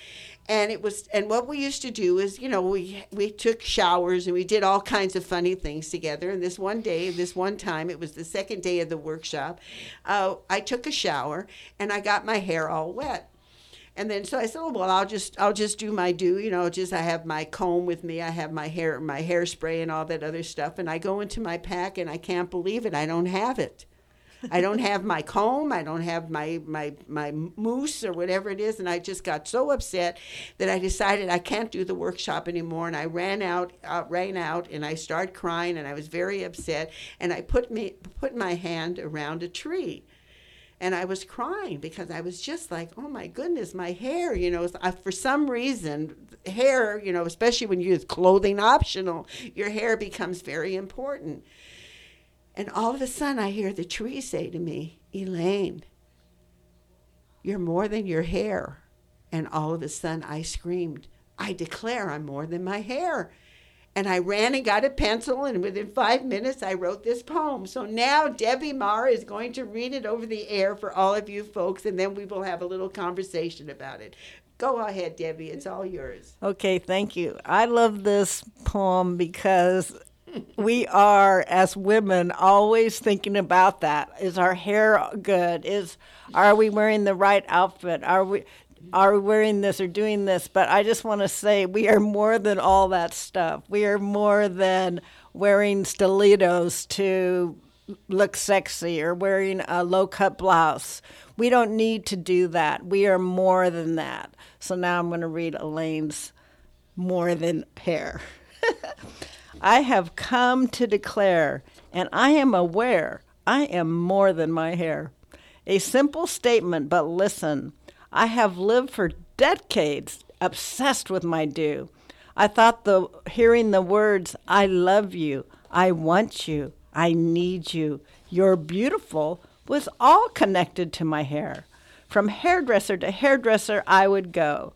Speaker 3: And it was, and what we used to do is, you know, we we took showers and we did all kinds of funny things together. And this one day, this one time, it was the second day of the workshop. Uh, I took a shower and I got my hair all wet. And then so I said, oh, well, I'll just I'll just do my do, you know, just I have my comb with me, I have my hair my hairspray and all that other stuff, and I go into my pack and I can't believe it, I don't have it. I don't have my comb. I don't have my, my, my mousse or whatever it is. And I just got so upset that I decided I can't do the workshop anymore. And I ran out, uh, ran out, and I started crying. And I was very upset. And I put me put my hand around a tree. And I was crying because I was just like, oh my goodness, my hair, you know, I, for some reason, hair, you know, especially when you use clothing optional, your hair becomes very important. And all of a sudden, I hear the tree say to me, Elaine, you're more than your hair. And all of a sudden, I screamed, I declare I'm more than my hair. And I ran and got a pencil, and within five minutes, I wrote this poem. So now Debbie Meagher is going to read it over the air for all of you folks, and then we will have a little conversation about it. Go ahead, Debbie. It's all yours.
Speaker 5: Okay, thank you. I love this poem because we are as women always thinking about that. Is our hair good? Is are we wearing the right outfit? Are we are we wearing this or doing this? But I just want to say we are more than all that stuff. We are more than wearing stilettos to look sexy or wearing a low cut blouse. We don't need to do that. We are more than that. So now I'm going to read Elaine's more than hair. I have come to declare, and I am aware, I am more than my hair. A simple statement, but listen. I have lived for decades obsessed with my do. I thought the hearing the words I love you, I want you, I need you, you're beautiful was all connected to my hair. From hairdresser to hairdresser I would go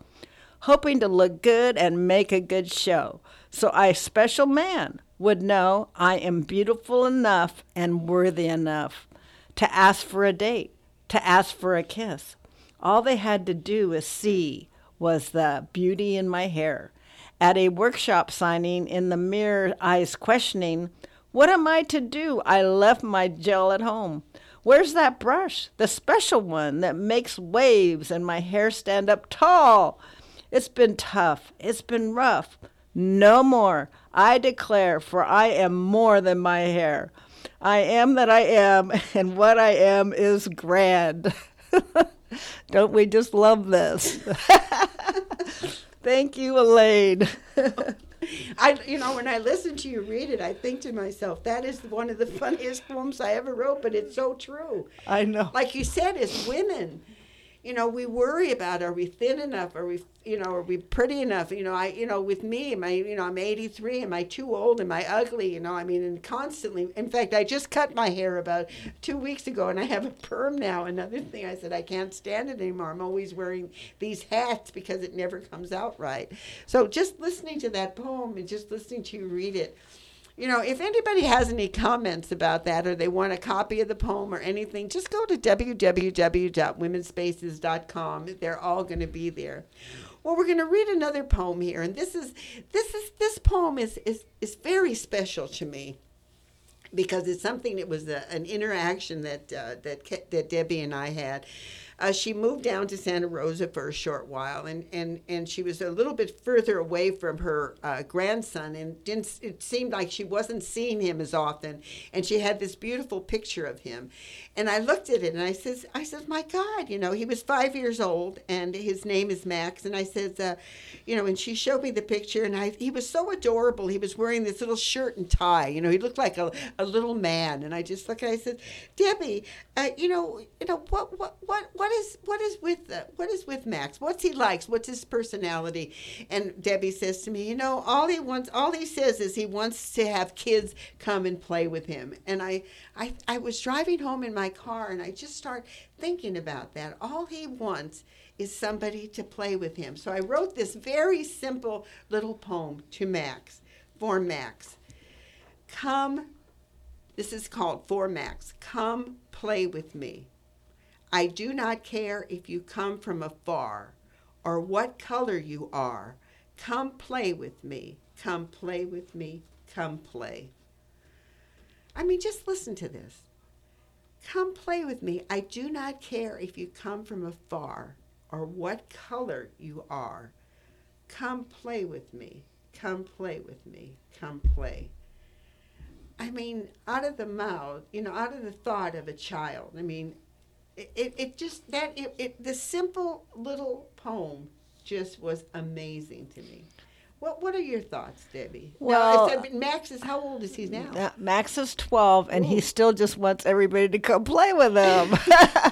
Speaker 5: hoping to look good and make a good show. So a special man, would know I am beautiful enough and worthy enough to ask for a date, to ask for a kiss. All they had to do was see was the beauty in my hair. At a workshop signing, in the mirror, eyes questioning, What am I to do? I left my gel at home. Where's that brush, the special one that makes waves and my hair stand up tall? It's been tough. It's been rough. No more. I declare, for I am more than my hair. I am that I am, and what I am is grand. Don't we just love this? Thank you, Elaine.
Speaker 3: I, you know, when I listen to you read it, I think to myself, that is one of the funniest poems I ever wrote, but it's so true.
Speaker 5: I know.
Speaker 3: Like you said, as women, you know, we worry about are we thin enough? Are we, you know, are we pretty enough? You know, I, you know, with me, am I, you know, I'm 83. Am I too old? Am I ugly? You know, I mean, and constantly. In fact, I just cut my hair about two weeks ago, and I have a perm now. Another thing, I said I can't stand it anymore. I'm always wearing these hats because it never comes out right. So just listening to that poem and just listening to you read it. You know, if anybody has any comments about that or they want a copy of the poem or anything, just go to www.womensspaces.com. They're all going to be there. Well, we're going to read another poem here, and this is this is this poem is is is very special to me because it's something that was a, an interaction that uh, that that Debbie and I had. Uh, she moved down to Santa Rosa for a short while, and, and, and she was a little bit further away from her uh, grandson, and didn't it seemed like she wasn't seeing him as often. And she had this beautiful picture of him, and I looked at it and I says, I says, my God, you know, he was five years old, and his name is Max, and I says, uh, you know, and she showed me the picture, and I he was so adorable. He was wearing this little shirt and tie, you know, he looked like a, a little man, and I just looked, and I said, Debbie, uh, you know, you know what what what what is what is with uh, what is with Max? What's he likes? What's his personality? And Debbie says to me, you know, all he wants, all he says is he wants to have kids come and play with him. And I I I was driving home in my car, and I just start thinking about that. All he wants is somebody to play with him. So I wrote this very simple little poem to Max, for Max. Come, this is called For Max. Come play with me. I do not care if you come from afar or what color you are. Come play with me. Come play with me. Come play. I mean, just listen to this. Come play with me. I do not care if you come from afar or what color you are. Come play with me. Come play with me. Come play. I mean, out of the mouth, you know, out of the thought of a child. I mean, it, it, just, that, it, it, the simple little poem just was amazing to me. What, what are your thoughts, Debbie?
Speaker 5: Well-
Speaker 3: now, Max is, how old is he now?
Speaker 5: Now, Max is 12, and he still just wants everybody to come play with him.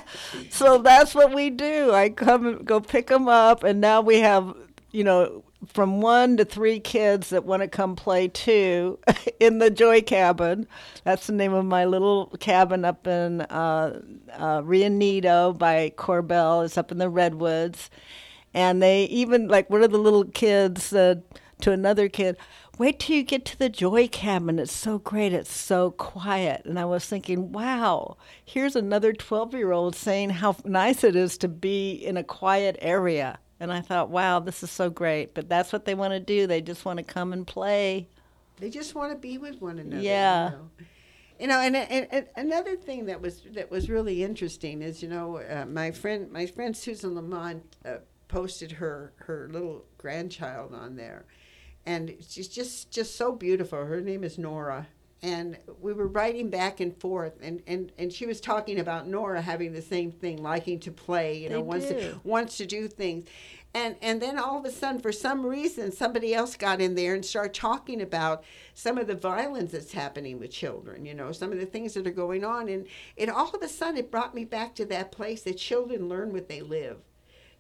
Speaker 5: so that's what we do. I come and go pick him up, and now we have, you know, from one to three kids that want to come play too in the Joy Cabin. That's the name of my little cabin up in uh, uh, by Korbel. It's up in the Redwoods. And they even, like, one of the little kids said to another kid, Wait till you get to the Joy Cabin. It's so great. It's so quiet. And I was thinking, wow, here's another 12 year old saying how nice it is to be in a quiet area. And I thought, wow, this is so great. But that's what they want to do. They just want to come and play.
Speaker 3: They just want to be with one another.
Speaker 5: Yeah.
Speaker 3: You know, you know and, and, and another thing that was that was really interesting is you know uh, my friend my friend Susan Lamont uh, posted her her little grandchild on there, and she's just just so beautiful. Her name is Nora. And we were writing back and forth, and, and, and she was talking about Nora having the same thing, liking to play, you know,
Speaker 5: They
Speaker 3: wants to,
Speaker 5: do.
Speaker 3: wants to do things. And and then all of a sudden, for some reason, somebody else got in there and started talking about some of the violence that's happening with children, you know, some of the things that are going on. And it all of a sudden it brought me back to that place that children learn what they live.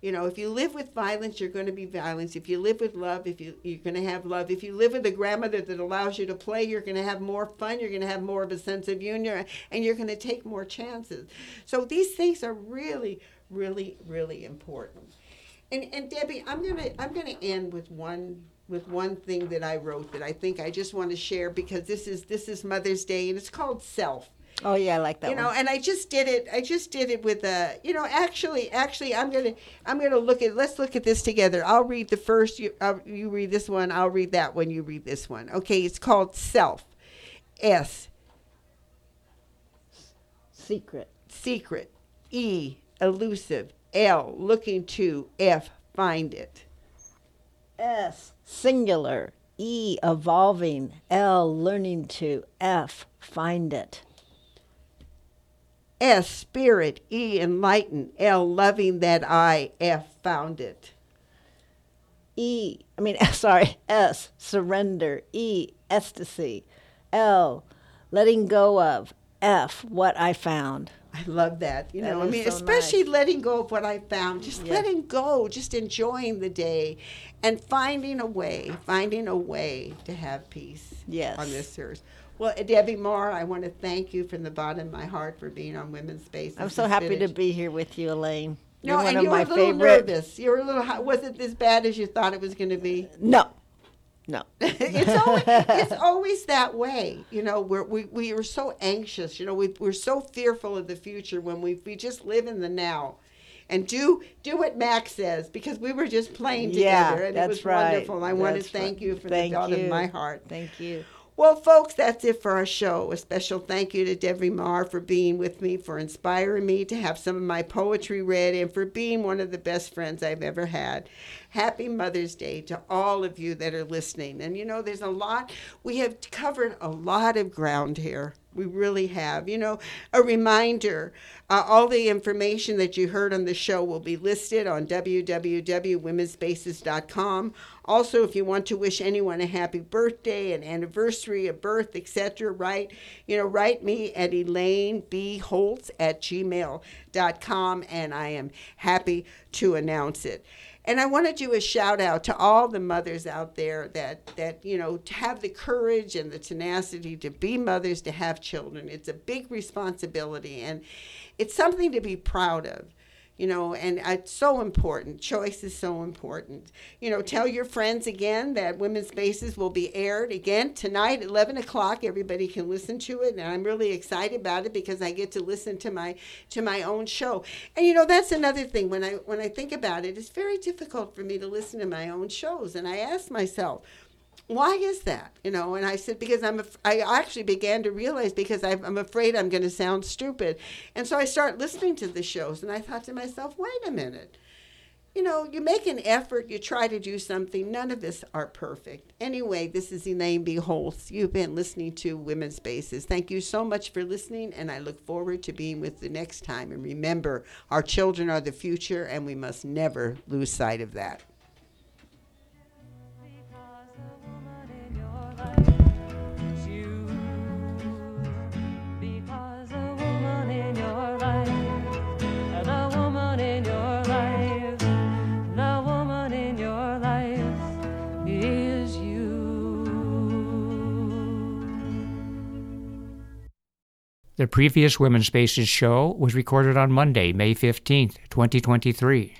Speaker 3: You know, if you live with violence, you're going to be violence. If you live with love, if you you're going to have love. If you live with a grandmother that allows you to play, you're going to have more fun. You're going to have more of a sense of union, and you're going to take more chances. So these things are really, really, really important. And and Debbie, I'm gonna I'm gonna end with one with one thing that I wrote that I think I just want to share because this is this is Mother's Day and it's called self
Speaker 5: Oh, yeah, I like that
Speaker 3: you know and i just did it i just did it with a you know actually actually i'm gonna i'm gonna look at let's look at this together. I'll read the first you, uh, you read this one i'll read that one you read this one. Okay it's called self. S.
Speaker 5: Secret.
Speaker 3: secret. E. Elusive. L. Looking to. F. Find it.
Speaker 5: S, singular. E, evolving. L, learning to. F, find it.
Speaker 3: S spirit e enlighten l loving that i f found it
Speaker 5: E, I mean, sorry, S, surrender. E, ecstasy. L, letting go of. F, what I found.
Speaker 3: I love that. You
Speaker 5: That
Speaker 3: know, I mean,
Speaker 5: so
Speaker 3: especially
Speaker 5: nice.
Speaker 3: letting go of what I found, just
Speaker 5: Yeah.
Speaker 3: letting go, just enjoying the day and finding a way, finding a way to have peace
Speaker 5: Yes.
Speaker 3: on this earth. Well, Debbie Meagher, I want to thank you from the bottom of my heart for being on Women's Space.
Speaker 5: I'm so happy to be here with you, Elaine.
Speaker 3: No,
Speaker 5: You're one
Speaker 3: and
Speaker 5: of
Speaker 3: you were
Speaker 5: my
Speaker 3: a little
Speaker 5: favorite.
Speaker 3: nervous. You were a little. Was it as bad as you thought it was going to be?
Speaker 5: No, no.
Speaker 3: it's always it's always that way. You know, we're, we we are so anxious. You know, we we're so fearful of the future when we we just live in the now, and do do what Max says because we were just playing
Speaker 5: Yeah,
Speaker 3: together and
Speaker 5: that's
Speaker 3: it was
Speaker 5: right.
Speaker 3: wonderful. I want to thank
Speaker 5: right.
Speaker 3: you from
Speaker 5: Thank
Speaker 3: the bottom
Speaker 5: you.
Speaker 3: of my heart.
Speaker 5: Thank you.
Speaker 3: Well, folks, that's it for our show. A special thank you to Debbie Meagher for being with me, for inspiring me to have some of my poetry read, and for being one of the best friends I've ever had. Happy Mother's Day to all of you that are listening. And you know, there's a lot, we have covered a lot of ground here. We really have. You know, a reminder uh, all the information that you heard on the show will be listed on www.womensspaces.com. Also, if you want to wish anyone a happy birthday, an anniversary, a birth, etc., write, you know, write me at Elaine B. Holtz at gmail.com, and I am happy to announce it. And I want to do a shout out to all the mothers out there that that you know to have the courage and the tenacity to be mothers to have children. It's a big responsibility and it's something to be proud of. You know, and uh, it's so important. Choice is so important. You know, tell your friends again that Women's Spaces will be aired again tonight at 11 o'clock. Everybody can listen to it, and I'm really excited about it because I get to listen to my to my own show. And you know, that's another thing. When I when I think about it, it's very difficult for me to listen to my own shows, and I ask myself, why is that? You know and i said because i'm i actually began to realize because I'm, I'm afraid i'm going to sound stupid. And so i start listening to the shows and i thought to myself wait a minute. You know you make an effort you try to do something none of us are perfect. Anyway this is elaine b. Holtz. You've been listening to women's spaces. Thank you so much for listening and i look forward to being with you next time. And remember our children are the future and we must never lose sight of that
Speaker 1: The previous Women's Spaces show was recorded on Monday, May 15th, 2023.